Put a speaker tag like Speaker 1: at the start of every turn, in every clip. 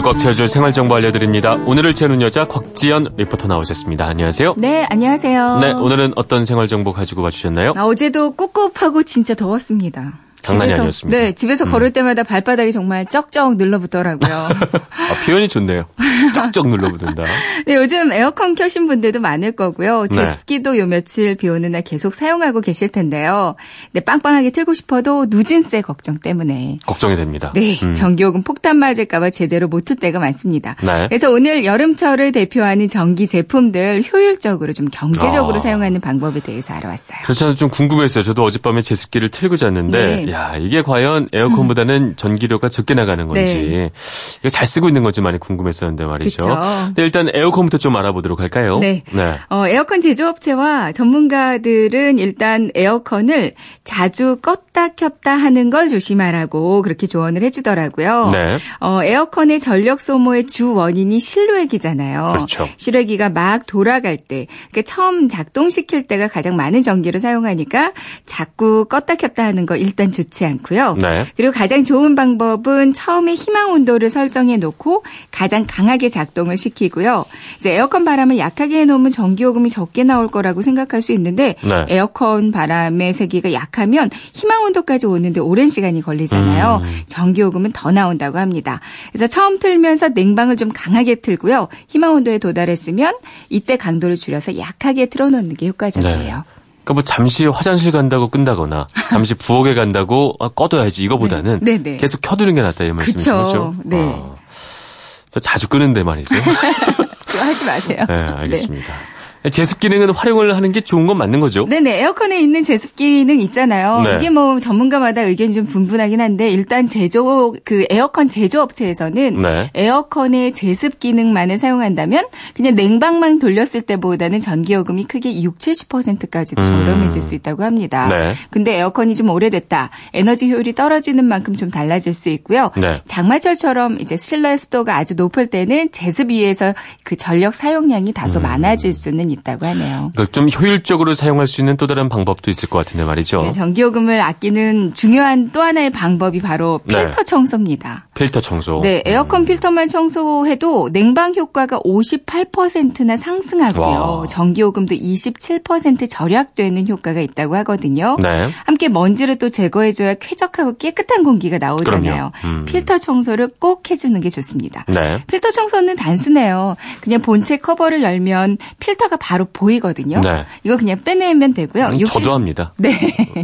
Speaker 1: 눈을 꽉 채워줄 생활정보 알려드립니다. 오늘을 채우는 여자 곽지연 리포터 나오셨습니다. 안녕하세요.
Speaker 2: 네, 안녕하세요.
Speaker 1: 네, 오늘은 어떤 생활정보 가지고 와주셨나요?
Speaker 2: 아, 어제도 꿉꿉하고 진짜 더웠습니다.
Speaker 1: 장난이
Speaker 2: 집에서,
Speaker 1: 아니었습니다.
Speaker 2: 네, 집에서
Speaker 1: 음.
Speaker 2: 걸을 때마다 발바닥이 정말 쩍쩍 눌러붙더라고요.
Speaker 1: 아, 표현이 좋네요. 쩍쩍 눌러붙는다.
Speaker 2: 네, 요즘 에어컨 켜신 분들도 많을 거고요.
Speaker 1: 네.
Speaker 2: 제습기도 요 며칠 비 오는 날 계속 사용하고 계실 텐데요. 네, 빵빵하게 틀고 싶어도 누진세 걱정 때문에.
Speaker 1: 걱정이 됩니다.
Speaker 2: 네,
Speaker 1: 음.
Speaker 2: 전기요금 폭탄 맞을까봐 제대로 못 틀 때가 많습니다.
Speaker 1: 네.
Speaker 2: 그래서 오늘 여름철을 대표하는 전기 제품들 효율적으로 좀 경제적으로
Speaker 1: 아.
Speaker 2: 사용하는 방법에 대해서 알아왔어요.
Speaker 1: 그렇잖아요. 좀 궁금했어요. 저도 어젯밤에 제습기를 틀고 잤는데,
Speaker 2: 네.
Speaker 1: 야 이게 과연 에어컨보다는 전기료가 적게 나가는 건지,
Speaker 2: 네.
Speaker 1: 이거 잘 쓰고 있는 건지 많이 궁금했었는데 말이죠.
Speaker 2: 그쵸.
Speaker 1: 네, 일단 에어컨부터 좀 알아보도록 할까요?
Speaker 2: 네.
Speaker 1: 네.
Speaker 2: 어, 에어컨 제조업체와 전문가들은 일단 에어컨을 자주 껐다 켰다 하는 걸 조심하라고 그렇게 조언을 해주더라고요.
Speaker 1: 네.
Speaker 2: 어, 에어컨의 전력 소모의 주 원인이 실외기잖아요.
Speaker 1: 그렇죠.
Speaker 2: 실외기가 막 돌아갈 때, 그러니까 처음 작동시킬 때가 가장 많은 전기를 사용하니까 자꾸 껐다 켰다 하는 거 일단 좋지 않고요.
Speaker 1: 네.
Speaker 2: 그리고 가장 좋은 방법은 처음에 희망 온도를 설정해 놓고 가장 강하게 작동을 시키고요. 이제 에어컨 바람을 약하게 해 놓으면 전기요금이 적게 나올 거라고 생각할 수 있는데
Speaker 1: 네.
Speaker 2: 에어컨 바람의 세기가 약하면 희망 온도까지 오는데 오랜 시간이 걸리잖아요.
Speaker 1: 음.
Speaker 2: 전기요금은 더 나온다고 합니다. 그래서 처음 틀면서 냉방을 좀 강하게 틀고요. 희망 온도에 도달했으면 이때 강도를 줄여서 약하게 틀어 놓는 게 효과적이에요.
Speaker 1: 그러니까 뭐 잠시 화장실 간다고 끈다거나 잠시 부엌에 간다고 아, 꺼둬야지 이거보다는
Speaker 2: 네. 네, 네.
Speaker 1: 계속 켜두는 게 낫다 이 말씀이시죠?
Speaker 2: 네.
Speaker 1: 아, 저 자주 끄는데 말이죠.
Speaker 2: 하지 마세요.
Speaker 1: 네, 알겠습니다. 제습 기능은 활용을 하는 게 좋은 건 맞는 거죠?
Speaker 2: 네네, 에어컨에 있는 제습 기능 있잖아요.
Speaker 1: 네.
Speaker 2: 이게 뭐 전문가마다 의견이 좀 분분하긴 한데 일단 제조 그 에어컨 제조업체에서는
Speaker 1: 네.
Speaker 2: 에어컨의 제습 기능만을 사용한다면 그냥 냉방만 돌렸을 때보다는 전기 요금이 크게 6, 70%까지도
Speaker 1: 음.
Speaker 2: 저렴해질 수 있다고 합니다.
Speaker 1: 네.
Speaker 2: 근데 에어컨이 좀 오래됐다. 에너지 효율이 떨어지는 만큼 좀 달라질 수 있고요.
Speaker 1: 네.
Speaker 2: 장마철처럼 이제 실내 습도가 아주 높을 때는 제습 위에서 그 전력 사용량이 다소
Speaker 1: 음.
Speaker 2: 많아질 수는 있다고 하네요.
Speaker 1: 그걸 좀 효율적으로 사용할 수 있는 또 다른 방법도 있을 것 같은데 말이죠.
Speaker 2: 네, 전기요금을 아끼는 중요한 또 하나의 방법이 바로
Speaker 1: 네.
Speaker 2: 필터 청소입니다.
Speaker 1: 필터 청소.
Speaker 2: 네, 에어컨 필터만 청소해도 냉방 효과가 58%나 상승하고요.
Speaker 1: 와.
Speaker 2: 전기요금도 27% 절약되는 효과가 있다고 하거든요.
Speaker 1: 네.
Speaker 2: 함께 먼지를 또 제거해줘야 쾌적하고 깨끗한 공기가 나오잖아요.
Speaker 1: 음.
Speaker 2: 필터 청소를 꼭 해주는 게 좋습니다.
Speaker 1: 네.
Speaker 2: 필터 청소는 단순해요. 그냥 본체 커버를 열면 필터가 바로 보이거든요.
Speaker 1: 네.
Speaker 2: 이거 그냥 빼내면 되고요.
Speaker 1: 음,
Speaker 2: 욕실-
Speaker 1: 저도 합니다.
Speaker 2: 네.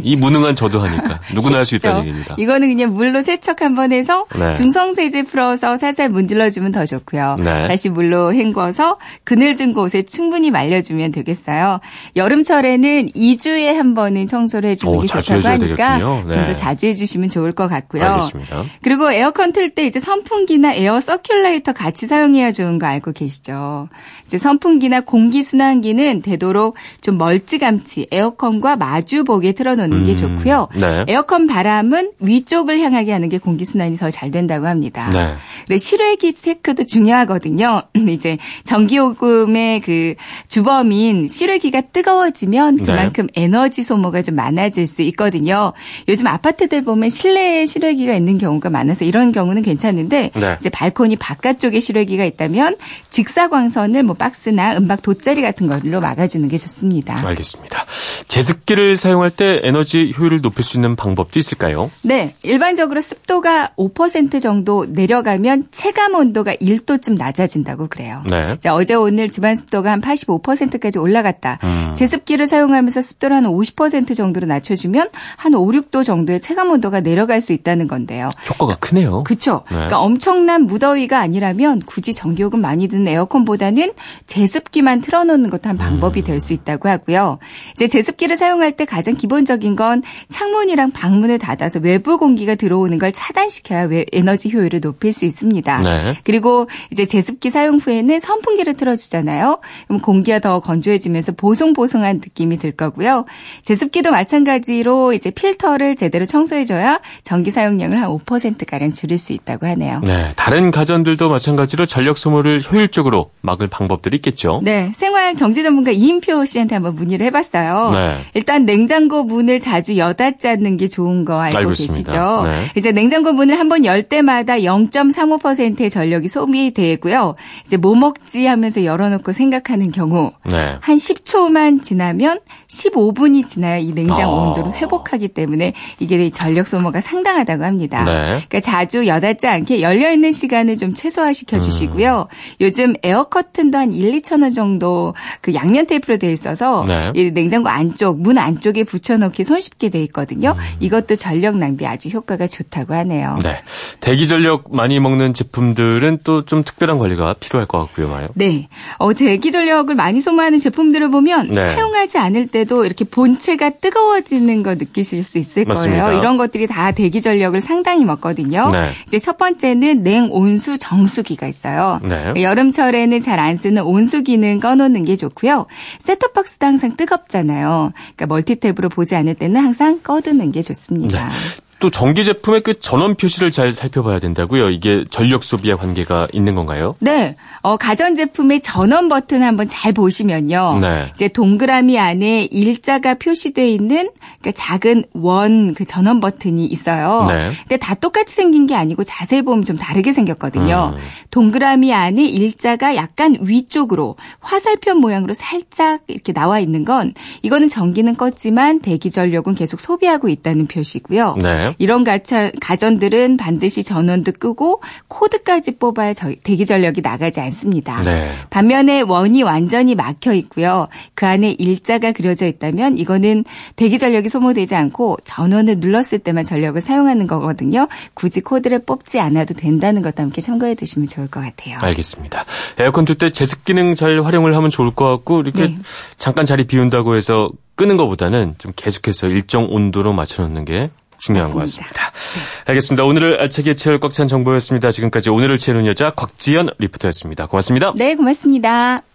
Speaker 1: 이 무능한 저도 하니까 누구나 할 수 있다는. 얘기입니다.
Speaker 2: 이거는 그냥 물로 세척 한번 해서
Speaker 1: 네.
Speaker 2: 중성세제 풀어서 살살 문질러주면 더 좋고요.
Speaker 1: 네.
Speaker 2: 다시 물로 헹궈서 그늘진 곳에 충분히 말려주면 되겠어요. 여름철에는 2주에 한 번은 청소를 해주는
Speaker 1: 오,
Speaker 2: 게 좋다고 하니까. 좀
Speaker 1: 네.
Speaker 2: 더 자주 해주시면 좋을 것 같고요.
Speaker 1: 알겠습니다.
Speaker 2: 그리고 에어컨 틀 때 이제 선풍기나 air circulator 같이 사용해야 좋은 거 알고 계시죠? 이제 선풍기나 공기 순환기는 되도록 좀 멀찌감치 에어컨과 마주보게 틀어놓는 게
Speaker 1: 음,
Speaker 2: 좋고요.
Speaker 1: 네.
Speaker 2: 에어컨 바람은 위쪽을 향하게 하는 게 공기 순환이 더 잘 된다고 합니다.
Speaker 1: 네.
Speaker 2: 그리고 실외기 체크도 중요하거든요. 이제 전기요금의 그 주범인 실외기가 뜨거워지면
Speaker 1: 네.
Speaker 2: 그만큼 에너지 소모가 좀 많아질 수 있거든요. 요즘 아파트들 보면 실내에 실외기가 있는 경우가 많아서 이런 경우는 괜찮은데
Speaker 1: 네.
Speaker 2: 이제 발코니 바깥쪽에 실외기가 있다면 직사광선을 뭐 박스나 은박 돗자리 같은 걸로 막아주는 게 좋습니다.
Speaker 1: 알겠습니다. 제습기를 사용할 때 에너지 효율을 높일 수 있는 방법도 있을까요?
Speaker 2: 네, 일반적으로 습도가 5% 정도 내려가면 체감 온도가 1도쯤 낮아진다고 그래요.
Speaker 1: 네.
Speaker 2: 자, 어제 오늘 집안 습도가 한 85%까지 올라갔다.
Speaker 1: 음.
Speaker 2: 제습기를 사용하면서 습도를 한 50% 정도로 낮춰주면 한 5, 6도 정도의 체감 온도가 내려갈 수 있다는 건데요.
Speaker 1: 효과가 크네요.
Speaker 2: 그쵸.
Speaker 1: 네.
Speaker 2: 그러니까 엄청난 무더위가 아니라면 굳이 전기요금 많이 드는 에어컨보다는 제습기만 틀어놓는 것도 한 방법이 될 수 있다고 하고요. 이제 제습기를 사용할 때 가장 기본적인 건 창문이랑 방문을 닫아서 외부 공기가 들어오는 걸 차단시켜야 외- 에너지 효율을 높일 수 있습니다.
Speaker 1: 네.
Speaker 2: 그리고 이제 제습기 사용 후에는 선풍기를 틀어주잖아요. 그럼 공기가 더 건조해지면서 보송보송 보송보송한 느낌이 들 거고요. 제습기도 마찬가지로 이제 필터를 제대로 청소해줘야 전기 사용량을 한 5%가량 줄일 수 있다고 하네요.
Speaker 1: 네, 다른 가전들도 마찬가지로 전력 소모를 효율적으로 막을 방법들이 있겠죠.
Speaker 2: 네, 생활 경제 전문가 이인표 씨한테 한번 문의를 해봤어요.
Speaker 1: 네.
Speaker 2: 일단 냉장고 문을 자주 여닫지 않는 게 좋은 거 알고,
Speaker 1: 알고
Speaker 2: 계시죠?
Speaker 1: 네.
Speaker 2: 이제 냉장고 문을 한번 열 때마다 0.35%의 전력이 소비되고요. 이제 뭐 먹지 하면서 열어놓고 생각하는 경우
Speaker 1: 네.
Speaker 2: 한 10초만 지나면 15분이 지나야 이 냉장
Speaker 1: 아.
Speaker 2: 온도를 회복하기 때문에 이게 전력 소모가 상당하다고 합니다.
Speaker 1: 네.
Speaker 2: 그러니까 자주 여닫지 않게 열려 있는 시간을 좀 최소화시켜 주시고요.
Speaker 1: 음.
Speaker 2: 요즘 에어 커튼도 한 1, 2천 원 정도 그 양면 테이프로 돼 있어서
Speaker 1: 네.
Speaker 2: 이 냉장고 안쪽 문 안쪽에 붙여 놓기 손쉽게 돼 있거든요. 이것도 전력 낭비 아주 효과가 좋다고 하네요.
Speaker 1: 네. 대기 전력 많이 먹는 제품들은 또 좀 특별한 관리가 필요할 것 같고요, 말이요.
Speaker 2: 네. 어, 대기 전력을 많이 소모하는 제품들을 보면
Speaker 1: 네.
Speaker 2: 사용하지 않을 때도 이렇게 본체가 뜨거워지는 거 느끼실 수 있을
Speaker 1: 맞습니다.
Speaker 2: 거예요. 이런 것들이 다 대기 전력을 상당히 먹거든요.
Speaker 1: 네.
Speaker 2: 이제 첫 번째는 냉온수 정수기가 있어요.
Speaker 1: 네.
Speaker 2: 여름철에는 잘 안 쓰는 온수기는 꺼놓는 게 좋고요. 셋톱박스도 항상 뜨겁잖아요. 그러니까 멀티탭으로 보지 않을 때는 항상 꺼두는 게 좋습니다.
Speaker 1: 또 전기 제품의 그 전원 표시를 잘 살펴봐야 된다고요. 이게 전력 소비와 관계가 있는 건가요?
Speaker 2: 네. 어, 가전 제품의 전원 버튼 한번 잘 보시면요.
Speaker 1: 네.
Speaker 2: 이제 동그라미 안에 일자가 표시되어 있는 그러니까 작은 원 그 전원 버튼이 있어요.
Speaker 1: 네.
Speaker 2: 근데 다 똑같이 생긴 게 아니고 자세히 보면 좀 다르게 생겼거든요.
Speaker 1: 음.
Speaker 2: 동그라미 안에 일자가 약간 위쪽으로 화살표 모양으로 살짝 이렇게 나와 있는 건 이거는 전기는 껐지만 대기 전력은 계속 소비하고 있다는 표시고요.
Speaker 1: 네.
Speaker 2: 이런 가차, 가전들은 반드시 전원도 끄고 코드까지 뽑아야 저- 대기 전력이 나가지 않습니다.
Speaker 1: 네.
Speaker 2: 반면에 원이 완전히 막혀 있고요. 그 안에 일자가 그려져 있다면 이거는 대기 전력이 소모되지 않고 전원을 눌렀을 때만 전력을 사용하는 거거든요. 굳이 코드를 뽑지 않아도 된다는 것도 함께 참고해 두시면 좋을 것 같아요.
Speaker 1: 알겠습니다. 에어컨 틀 때 제습 기능 잘 활용을 하면 좋을 것 같고 이렇게
Speaker 2: 네.
Speaker 1: 잠깐 자리 비운다고 해서 끄는 것보다는 좀 계속해서 일정 온도로 맞춰놓는 게 중요한 것
Speaker 2: 맞습니다.
Speaker 1: 같습니다. 알겠습니다. 오늘을 알차게 채울 꽉 찬 정보였습니다. 지금까지 오늘을 채우는 여자 곽지연 리포터였습니다. 고맙습니다.
Speaker 2: 네, 고맙습니다.